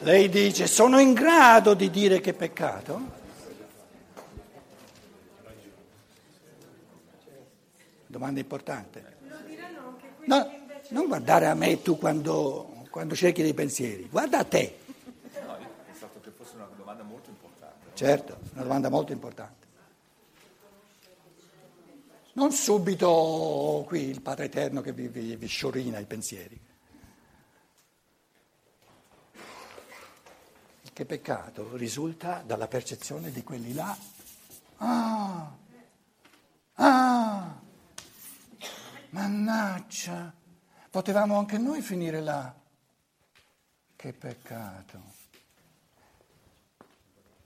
Lei dice, sono in grado di dire che è peccato? Domanda importante. No, non guardare a me tu quando, quando cerchi dei pensieri, guarda a te. No, io ho pensato che fosse una domanda molto importante. Certo, una domanda molto importante. Non subito qui il Padre Eterno che vi, vi, vi sciorina i pensieri. Che peccato risulta dalla percezione di quelli là. Ah, ah, mannaggia, potevamo anche noi finire là. Che peccato.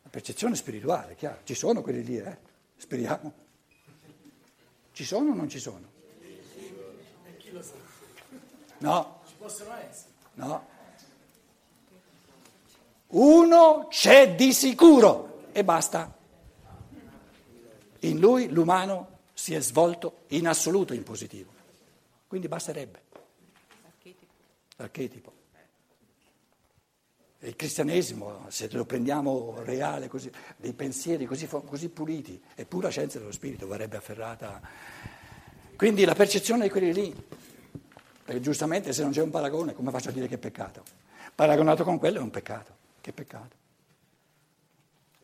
La percezione spirituale, chiaro, ci sono quelli lì, eh? Speriamo. Ci sono o non ci sono? No. Ci possono essere. No. Uno c'è di sicuro e basta. In lui l'umano si è svolto in assoluto in positivo. Quindi basterebbe. L'archetipo. Il cristianesimo, se lo prendiamo reale, così, dei pensieri così, così puliti, è pura scienza dello spirito, verrebbe afferrata. Quindi la percezione di quelli lì, perché giustamente se non c'è un paragone, come faccio a dire che è peccato? Paragonato con quello è un peccato. Che peccato.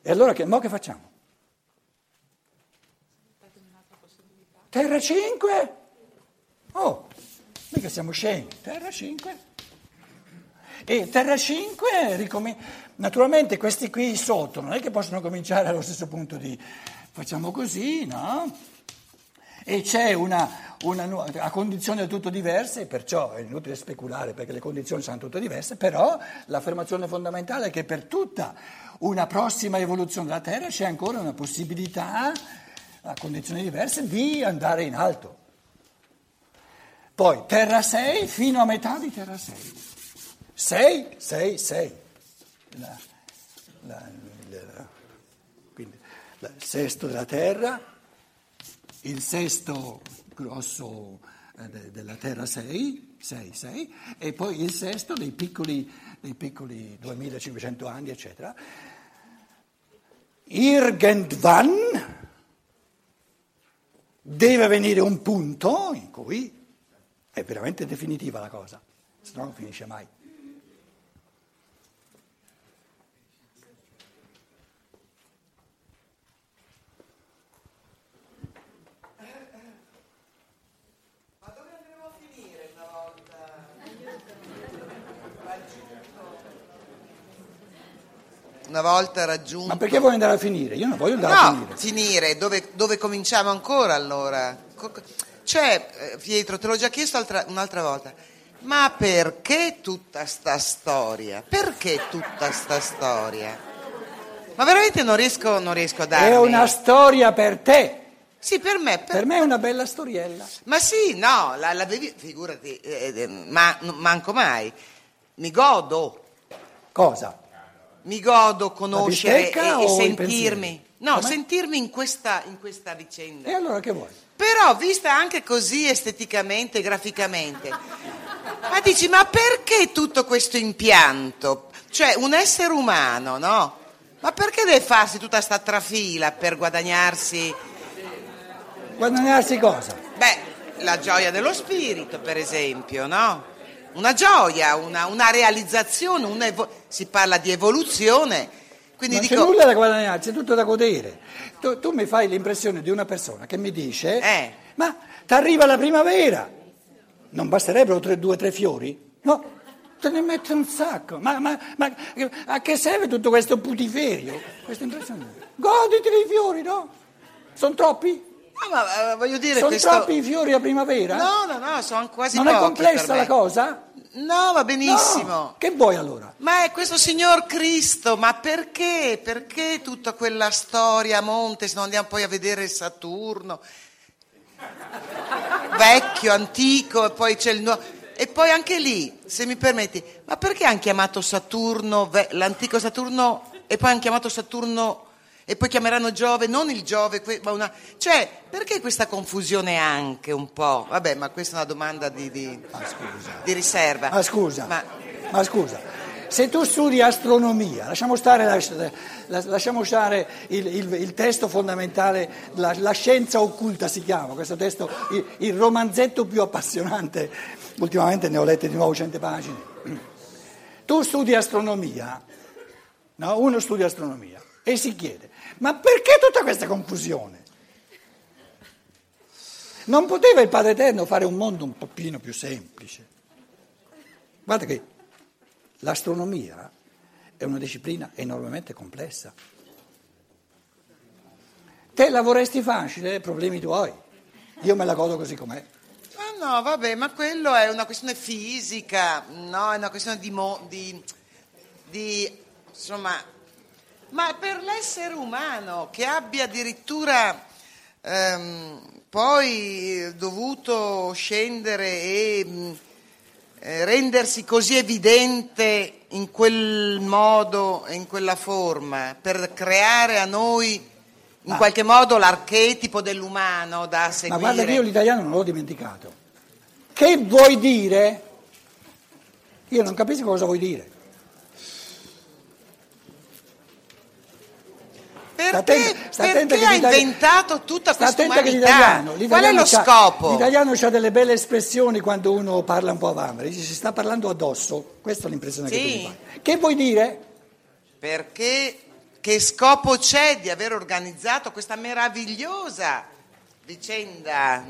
E allora che, mo che facciamo? Terra 5? Oh, mica siamo scemi. Terra 5? E Terra 5, ricom- naturalmente questi qui sotto non è che possono cominciare allo stesso punto di facciamo così, no? E c'è una, una, a condizioni tutto diverse, perciò è inutile speculare perché le condizioni sono tutte diverse, però l'affermazione fondamentale è che per tutta una prossima evoluzione della Terra c'è ancora una possibilità, a condizioni diverse, di andare in alto. Poi Terra 6 fino a metà di Terra 6. 6, 6, 6. La, la, la, quindi il sesto della Terra il sesto grosso eh, della Terra 6, 6, 6, e poi il sesto dei piccoli, dei piccoli 2500 anni, eccetera. Irgendwann deve venire un punto in cui è veramente definitiva la cosa, se no non finisce mai. Una volta raggiunto... Ma perché vuoi andare a finire? Io non voglio andare no, a finire. finire, dove, dove, cominciamo ancora allora? Cioè, eh, Pietro, te l'ho già chiesto altra, un'altra volta, ma perché tutta sta storia? Perché tutta sta storia? Ma veramente non riesco, non riesco a darmi... È una storia per te. Sì, per me. Per, per me è una bella storiella. Ma sì, no, la, la bevi, figurati, eh, eh, ma, manco mai. Mi godo. Cosa? Mi godo conoscere e, e sentirmi. No, Com'è? sentirmi in questa, in questa vicenda. E allora che vuoi? Però, vista anche così esteticamente, graficamente, ma dici, ma perché tutto questo impianto? Cioè, un essere umano, no? Ma perché deve farsi tutta sta trafila per guadagnarsi... Guadagnarsi cosa? Beh, la gioia dello spirito, per esempio, no? Una gioia, una, una realizzazione, una evo- si parla di evoluzione. Quindi non dico, c'è nulla da guadagnare, c'è tutto da godere. Tu, tu, mi fai l'impressione di una persona che mi dice, eh. ma ti arriva la primavera, non basterebbero tre, due o tre fiori? No, te ne mette un sacco. Ma, ma, ma, a che serve tutto questo putiferio? Questa impressione. Goditi dei fiori, no? Sono troppi? No, ma uh, voglio dire Sono questo... troppi i fiori a primavera? No, no, no, sono quasi Non pochi è complessa la cosa? No, va benissimo. No. Che vuoi allora? Ma è questo signor Cristo, ma perché? Perché tutta quella storia a monte, se non andiamo poi a vedere Saturno? Vecchio, antico, e poi c'è il nuovo... E poi anche lì, se mi permetti, ma perché hanno chiamato Saturno, l'antico Saturno, e poi hanno chiamato Saturno e poi chiameranno Giove, non il Giove, ma una... Cioè, perché questa confusione anche un po'? Vabbè, ma questa è una domanda di, di, ah, di riserva. Ma scusa, ma... ma scusa, se tu studi astronomia, lasciamo stare, la- la- lasciamo stare il, il- il testo fondamentale, la, la scienza occulta si chiama, questo testo, il, il romanzetto più appassionante, ultimamente ne ho lette di nuovo cento pagine. Tu studi astronomia, no? uno studia astronomia e si chiede, ma perché tutta questa confusione? Non poteva il Padre Eterno fare un mondo un pochino più semplice? Guarda che l'astronomia è una disciplina enormemente complessa. Te la vorresti facile, problemi tuoi. Io me la godo così com'è. Ma no, vabbè, ma quello è una questione fisica, no? È una questione di, mo- di, di- insomma, ma per l'essere umano che abbia addirittura ehm, poi dovuto scendere e mh, eh, rendersi così evidente in quel modo e in quella forma, per creare a noi in Ma- qualche modo l'archetipo dell'umano da Ma seguire. guarda che io l'italiano non l'ho dimenticato. Che vuoi dire? Io non capisco cosa vuoi dire. Perché, attenta- sta attenta perché che ha inventato tutta Sta questa che umanità? Qual è lo scopo? L'italiano ha delle belle espressioni quando uno parla un po' a vanvera, dice si sta parlando addosso, questa è l'impressione che Sì. tu mi fai. Che vuoi dire? Perché che scopo c'è di aver organizzato questa meravigliosa vicenda?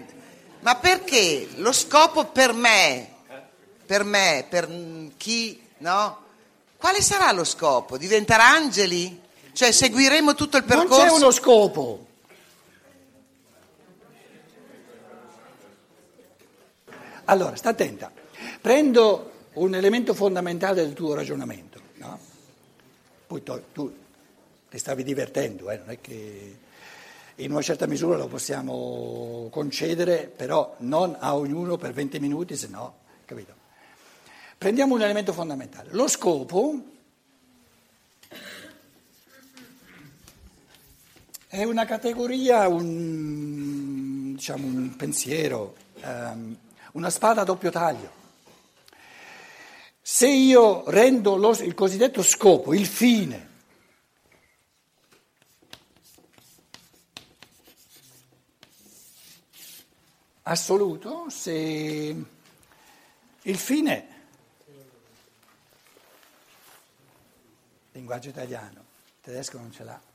Ma perché? Lo scopo per me, per me, per chi, no? Quale sarà lo scopo? Diventare angeli? Cioè seguiremo tutto il Non percorso? c'è uno scopo. Allora, sta attenta. Prendo un elemento fondamentale del tuo ragionamento, no? Poi to- tu ti stavi divertendo, eh, non è che in una certa misura lo possiamo concedere, però non a ognuno per 20 minuti, se no, capito? Prendiamo un elemento fondamentale. Lo scopo È una categoria, un, diciamo, un pensiero, ehm, una spada a doppio taglio. Se io rendo lo- il cosiddetto scopo, il fine, assoluto, se il fine, linguaggio italiano, tedesco non ce l'ha.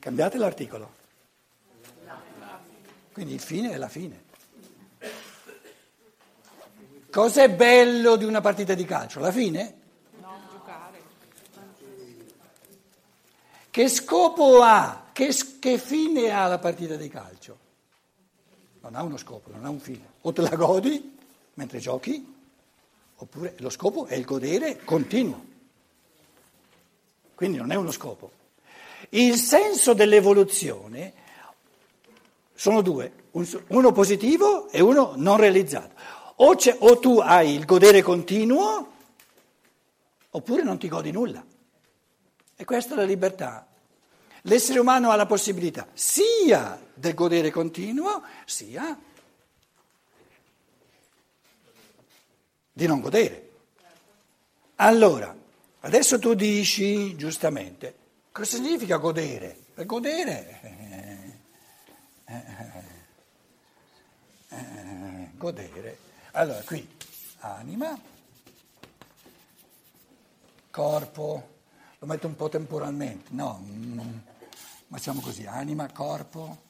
Cambiate l'articolo. Quindi il fine è la fine. Cos'è bello di una partita di calcio? La fine? Che scopo ha? Che, che fine ha la partita di calcio? Non ha uno scopo, non ha un fine. O te la godi mentre giochi, oppure lo scopo è il godere continuo. Quindi non è uno scopo. Il senso dell'evoluzione sono due, un- uno positivo e uno non realizzato. O, o tu hai il godere continuo, oppure non ti godi nulla. E questa è la libertà. L'essere umano ha la possibilità sia del godere continuo, sia di non godere. Allora, adesso tu dici giustamente, cosa significa godere? Per godere, godere. Allora, qui anima, corpo, lo metto un po' temporalmente, no, facciamo così, anima, corpo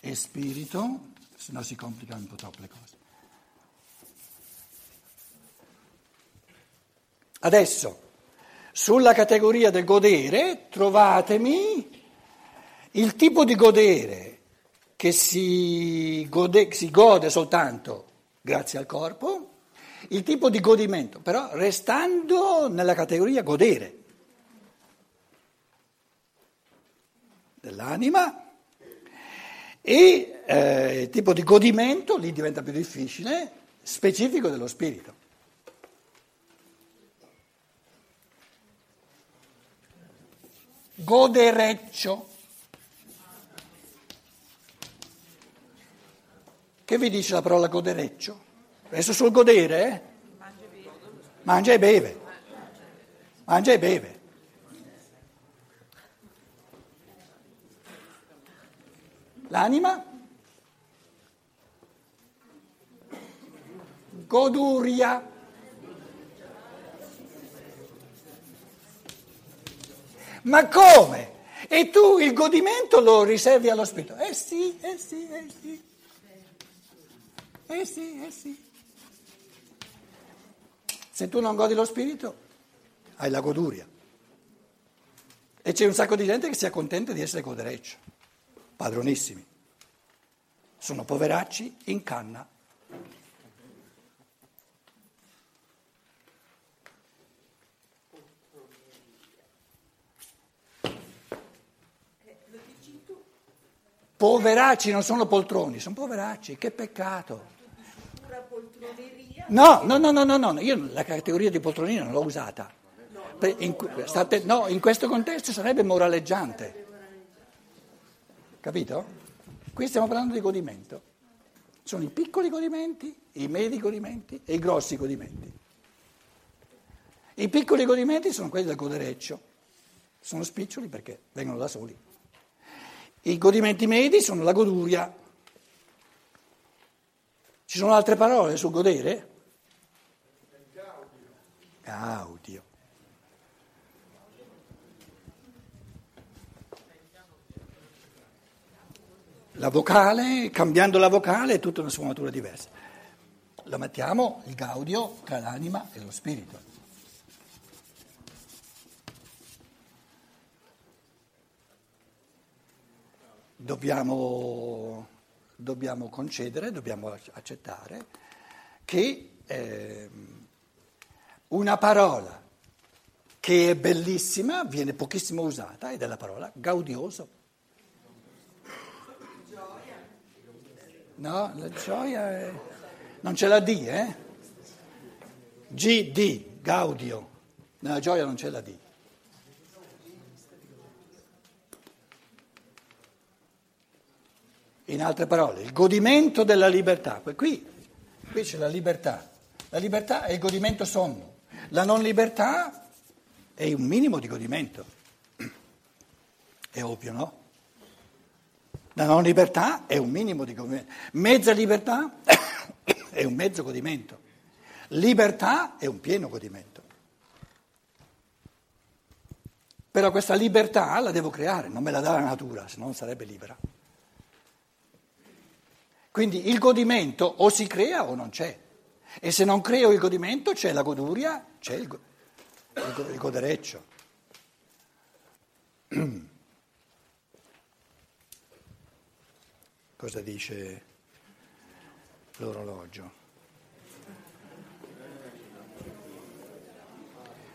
e spirito, se no si complicano un po' troppo le cose. Adesso, sulla categoria del godere, trovatemi il tipo di godere che si gode, si gode soltanto grazie al corpo, il tipo di godimento, però restando nella categoria godere dell'anima e eh, il tipo di godimento, lì diventa più difficile, specifico dello spirito. Godereccio. Che vi dice la parola godereccio? Adesso sul godere, eh? Mangia e beve. mangia e beve. L'anima? Goduria. Ma come? E tu il godimento lo riservi allo spirito? Eh sì, eh sì, eh sì. Eh sì, eh sì. Se tu non godi lo spirito, hai la goduria. E c'è un sacco di gente che si accontenta di essere godereccio, padronissimi. Sono poveracci in canna. Poveracci non sono poltroni, sono poveracci, che peccato. No, no, no, no, no, no, io la categoria di poltronina non l'ho usata. In, state, no, in questo contesto sarebbe moraleggiante. Capito? Qui stiamo parlando di godimento. Sono i piccoli godimenti, i medi godimenti e i grossi godimenti. I piccoli godimenti sono quelli del godereccio. Sono spiccioli perché vengono da soli. I godimenti medi sono la goduria. Ci sono altre parole sul godere? Gaudio. La vocale, cambiando la vocale, è tutta una sfumatura diversa. La mettiamo il gaudio tra l'anima e lo spirito. Dobbiamo, dobbiamo concedere, dobbiamo accettare che eh, una parola che è bellissima viene pochissimo usata ed è la parola gaudioso. No, la gioia è... non c'è la D, eh? GD, gaudio. Nella gioia non c'è la D. In altre parole, il godimento della libertà. Qui, qui c'è la libertà. La libertà è il godimento sommo. La non libertà è un minimo di godimento. È ovvio, no? La non libertà è un minimo di godimento. Mezza libertà è un mezzo godimento. Libertà è un pieno godimento. Però questa libertà la devo creare, non me la dà la natura, se no non sarebbe libera. Quindi il godimento o si crea o non c'è. E se non creo il godimento c'è la goduria, c'è il, il, il godereccio. Cosa dice l'orologio?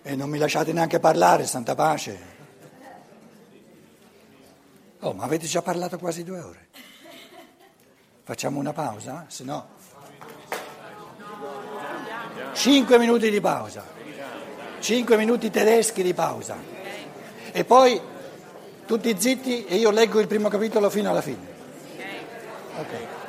E non mi lasciate neanche parlare, santa pace. Oh, ma avete già parlato quasi due ore. Facciamo una pausa? Se no. Cinque minuti di pausa. Cinque minuti tedeschi di pausa. E poi tutti zitti e io leggo il primo capitolo fino alla fine. Ok.